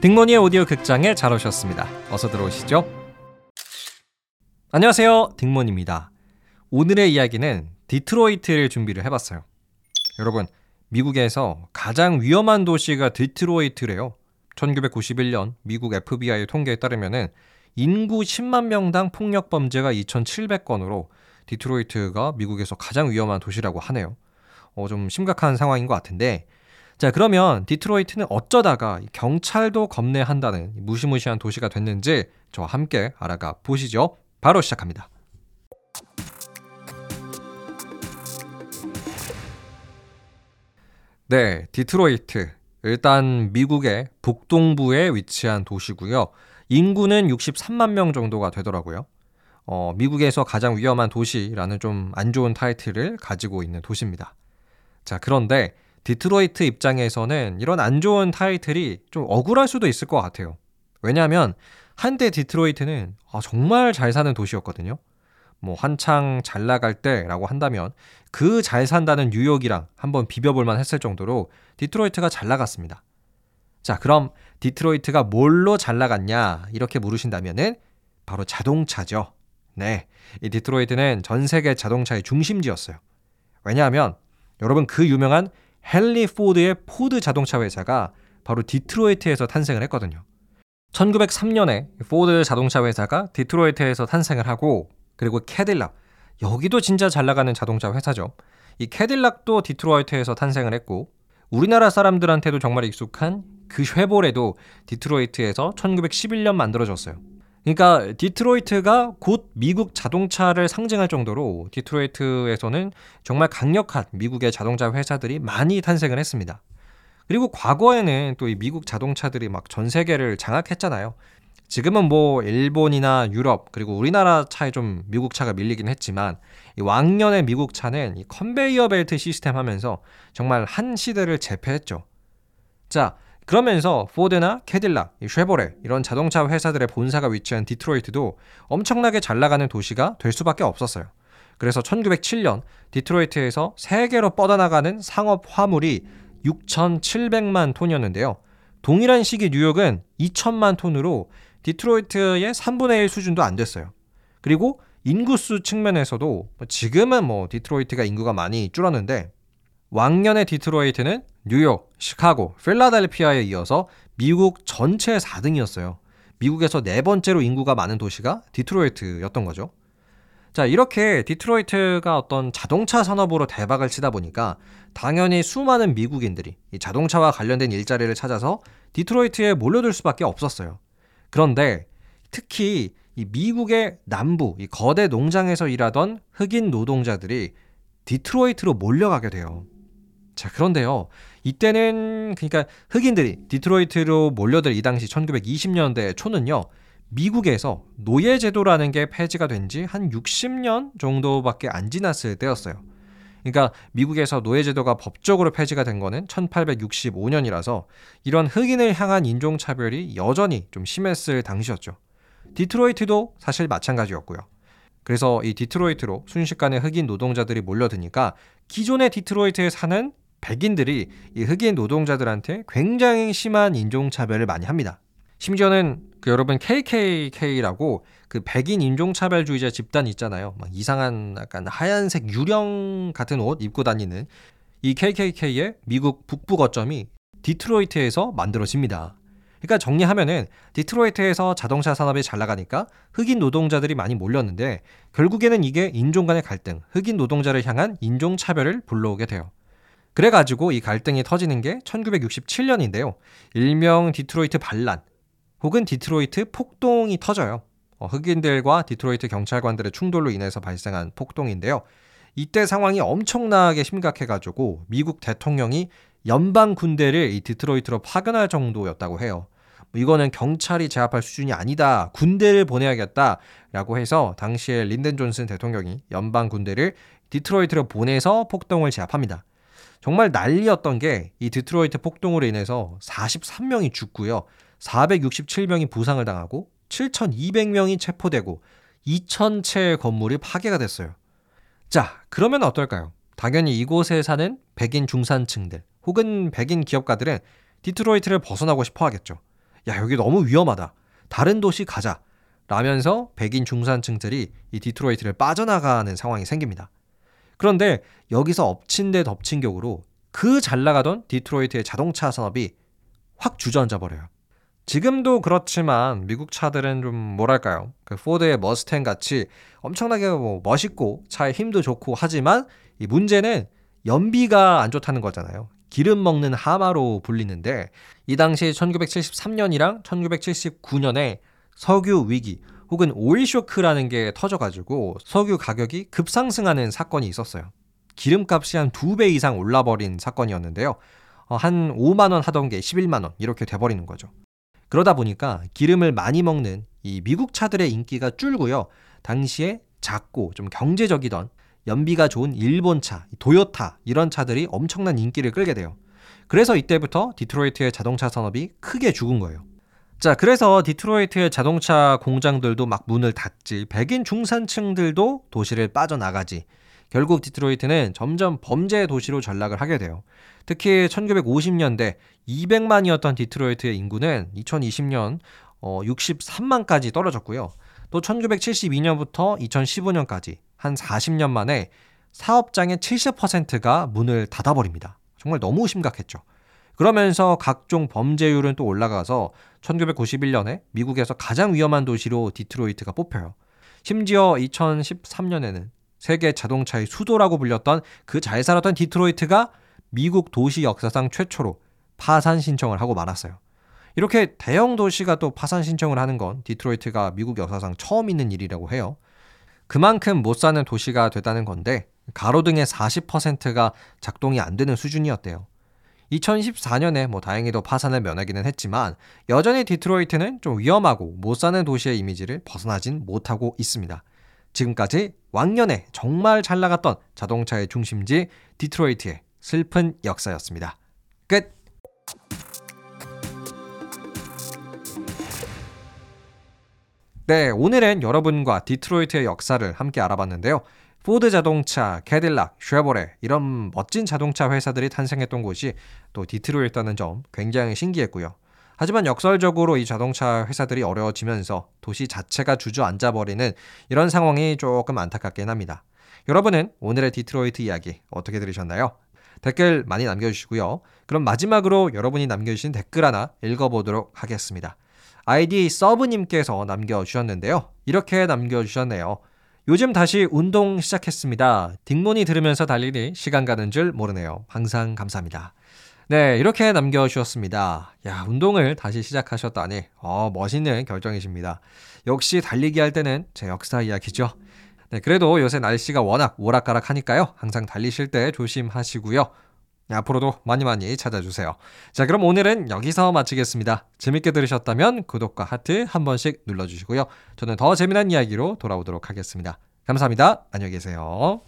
딩몬이의 오디오 극장에 잘 오셨습니다. 어서 들어오시죠. 안녕하세요. 딩몬입니다. 오늘의 이야기는 디트로이트를 준비를 해봤어요. 여러분, 미국에서 가장 위험한 도시가 디트로이트래요. 1991년 미국 FBI 통계에 따르면 인구 10만 명당 폭력 범죄가 2,700건으로 디트로이트가 미국에서 가장 위험한 도시라고 하네요. 어, 좀 심각한 상황인 것 같은데 자, 그러면 디트로이트는 어쩌다가 경찰도 겁내한다는 무시무시한 도시가 됐는지 저와 함께 알아가 보시죠. 바로 시작합니다. 네, 디트로이트. 일단 미국의 북동부에 위치한 도시고요. 인구는 63만 명 정도가 되더라고요. 어, 미국에서 가장 위험한 도시라는 좀 안 좋은 타이틀을 가지고 있는 도시입니다. 자, 그런데 디트로이트 입장에서는 이런 안 좋은 타이틀이 좀 억울할 수도 있을 것 같아요. 왜냐하면 한때 디트로이트는 아, 정말 잘 사는 도시였거든요. 뭐 한창 잘 나갈 때라고 한다면 그 잘 산다는 뉴욕이랑 한번 비벼볼만 했을 정도로 디트로이트가 잘 나갔습니다. 자, 그럼 디트로이트가 뭘로 잘 나갔냐 이렇게 물으신다면은 바로 자동차죠. 네, 이 디트로이트는 전 세계 자동차의 중심지였어요. 왜냐하면 여러분 그 유명한 헨리 포드의 포드 자동차 회사가 바로 디트로이트에서 탄생을 했거든요. 1903년에 포드 자동차 회사가 디트로이트에서 탄생을 하고 그리고 캐딜락 여기도 진짜 잘 나가는 자동차 회사죠. 이 캐딜락도 디트로이트에서 탄생을 했고 우리나라 사람들한테도 정말 익숙한 그 쉐보레도 디트로이트에서 1911년 만들어졌어요. 그러니까 디트로이트가 곧 미국 자동차를 상징할 정도로 디트로이트에서는 정말 강력한 미국의 자동차 회사들이 많이 탄생을 했습니다. 그리고 과거에는 또 이 미국 자동차들이 막 전 세계를 장악했잖아요. 지금은 뭐 일본이나 유럽 그리고 우리나라 차에 좀 미국 차가 밀리긴 했지만 이 왕년의 미국 차는 이 컨베이어 벨트 시스템 하면서 정말 한 시대를 제패했죠. 자, 그러면서 포드나 캐딜락, 쉐보레 이런 자동차 회사들의 본사가 위치한 디트로이트도 엄청나게 잘 나가는 도시가 될 수밖에 없었어요. 그래서 1907년 디트로이트에서 세계로 뻗어나가는 상업 화물이 6,700만 톤이었는데요. 동일한 시기 뉴욕은 2천만 톤으로 디트로이트의 3분의 1 수준도 안 됐어요. 그리고 인구수 측면에서도 지금은 뭐 디트로이트가 인구가 많이 줄었는데 왕년의 디트로이트는 뉴욕, 시카고, 필라델피아에 이어서 미국 전체 4등이었어요. 미국에서 네 번째로 인구가 많은 도시가 디트로이트였던 거죠. 자, 이렇게 디트로이트가 어떤 자동차 산업으로 대박을 치다 보니까 당연히 수많은 미국인들이 이 자동차와 관련된 일자리를 찾아서 디트로이트에 몰려들 수밖에 없었어요. 그런데 특히 이 미국의 남부, 이 거대 농장에서 일하던 흑인 노동자들이 디트로이트로 몰려가게 돼요. 자, 그런데요. 이때는 그러니까 흑인들이 디트로이트로 몰려들 이 당시 1920년대 초는요. 미국에서 노예 제도라는 게 폐지가 된 지 한 60년 정도밖에 안 지났을 때였어요. 그러니까 미국에서 노예 제도가 법적으로 폐지가 된 거는 1865년이라서 이런 흑인을 향한 인종 차별이 여전히 좀 심했을 당시였죠. 디트로이트도 사실 마찬가지였고요. 그래서 이 디트로이트로 순식간에 흑인 노동자들이 몰려드니까 기존의 디트로이트에 사는 백인들이 이 흑인 노동자들한테 굉장히 심한 인종차별을 많이 합니다. 심지어는 그 여러분 KKK라고 그 백인 인종차별주의자 집단 있잖아요. 막 이상한 약간 하얀색 유령 같은 옷 입고 다니는 이 KKK의 미국 북부 거점이 디트로이트에서 만들어집니다. 그러니까 정리하면은 디트로이트에서 자동차 산업이 잘 나가니까 흑인 노동자들이 많이 몰렸는데 결국에는 이게 인종 간의 갈등, 흑인 노동자를 향한 인종 차별을 불러오게 돼요. 그래가지고 이 갈등이 터지는 게 1967년인데요. 일명 디트로이트 반란 혹은 디트로이트 폭동이 터져요. 어, 흑인들과 디트로이트 경찰관들의 충돌로 인해서 발생한 폭동인데요. 이때 상황이 엄청나게 심각해가지고 미국 대통령이 연방 군대를 이 디트로이트로 파견할 정도였다고 해요. 뭐 이거는 경찰이 제압할 수준이 아니다. 군대를 보내야겠다라고 해서 당시에 린든 존슨 대통령이 연방 군대를 디트로이트로 보내서 폭동을 제압합니다. 정말 난리였던 게 이 디트로이트 폭동으로 인해서 43명이 죽고요. 467명이 부상을 당하고 7,200명이 체포되고 2,000채의 건물이 파괴가 됐어요. 자, 그러면 어떨까요? 당연히 이곳에 사는 백인 중산층들 혹은 백인 기업가들은 디트로이트를 벗어나고 싶어 하겠죠. 야, 여기 너무 위험하다. 다른 도시 가자. 라면서 백인 중산층들이 이 디트로이트를 빠져나가는 상황이 생깁니다. 그런데 여기서 엎친 데 덮친 격으로 그 잘 나가던 디트로이트의 자동차 산업이 확 주저앉아 버려요. 지금도 그렇지만 미국 차들은 좀 뭐랄까요? 그 포드의 머스탱 같이 엄청나게 뭐 멋있고 차에 힘도 좋고 하지만 이 문제는 연비가 안 좋다는 거잖아요. 기름 먹는 하마로 불리는데 이 당시 1973년이랑 1979년에 석유 위기 혹은 오일 쇼크라는 게 터져가지고 석유 가격이 급상승하는 사건이 있었어요. 기름값이 한 두 배 이상 올라버린 사건이었는데요. 어, 한 5만 원 하던 게 11만 원 이렇게 돼버리는 거죠. 그러다 보니까 기름을 많이 먹는 이 미국 차들의 인기가 줄고요. 당시에 작고 좀 경제적이던 연비가 좋은 일본 차, 도요타 이런 차들이 엄청난 인기를 끌게 돼요. 그래서 이때부터 디트로이트의 자동차 산업이 크게 죽은 거예요. 자, 그래서 디트로이트의 자동차 공장들도 막 문을 닫지, 백인 중산층들도 도시를 빠져나가지. 결국 디트로이트는 점점 범죄 도시로 전락을 하게 돼요. 특히 1950년대 200만이었던 디트로이트의 인구는 2020년 어, 63만까지 떨어졌고요. 또 1972년부터 2015년까지 한 40년 만에 사업장의 70%가 문을 닫아버립니다. 정말 너무 심각했죠. 그러면서 각종 범죄율은 또 올라가서 1991년에 미국에서 가장 위험한 도시로 디트로이트가 뽑혀요. 심지어 2013년에는 세계 자동차의 수도라고 불렸던 그 잘 살았던 디트로이트가 미국 도시 역사상 최초로 파산 신청을 하고 말았어요. 이렇게 대형 도시가 또 파산 신청을 하는 건 디트로이트가 미국 역사상 처음 있는 일이라고 해요. 그만큼 못 사는 도시가 됐다는 건데 가로등의 40%가 작동이 안 되는 수준이었대요. 2014년에 뭐 다행히도 파산을 면하기는 했지만 여전히 디트로이트는 좀 위험하고 못 사는 도시의 이미지를 벗어나진 못하고 있습니다. 지금까지 왕년에 정말 잘 나갔던 자동차의 중심지 디트로이트의 슬픈 역사였습니다. 끝! 네, 오늘은 여러분과 디트로이트의 역사를 함께 알아봤는데요. 포드 자동차, 캐딜락, 쉐보레 이런 멋진 자동차 회사들이 탄생했던 곳이 또 디트로이트라는 점 굉장히 신기했고요. 하지만 역설적으로 이 자동차 회사들이 어려워지면서 도시 자체가 주저앉아 버리는 이런 상황이 조금 안타깝긴 합니다. 여러분은 오늘의 디트로이트 이야기 어떻게 들으셨나요? 댓글 많이 남겨주시고요. 그럼 마지막으로 여러분이 남겨주신 댓글 하나 읽어보도록 하겠습니다. 아이디 서브님께서 남겨주셨는데요. 이렇게 남겨주셨네요. 요즘 다시 운동 시작했습니다. 딩몬이 들으면서 달리니 시간 가는 줄 모르네요. 항상 감사합니다. 네, 이렇게 남겨주셨습니다. 야, 운동을 다시 시작하셨다니, 어, 멋있는 결정이십니다. 역시 달리기 할 때는 제 역사 이야기죠. 네, 그래도 요새 날씨가 워낙 오락가락 하니까요. 항상 달리실 때 조심하시고요. 네, 앞으로도 많이 많이 찾아주세요. 자, 그럼 오늘은 여기서 마치겠습니다. 재밌게 들으셨다면 구독과 하트 한 번씩 눌러주시고요. 저는 더 재미난 이야기로 돌아오도록 하겠습니다. 감사합니다. 안녕히 계세요.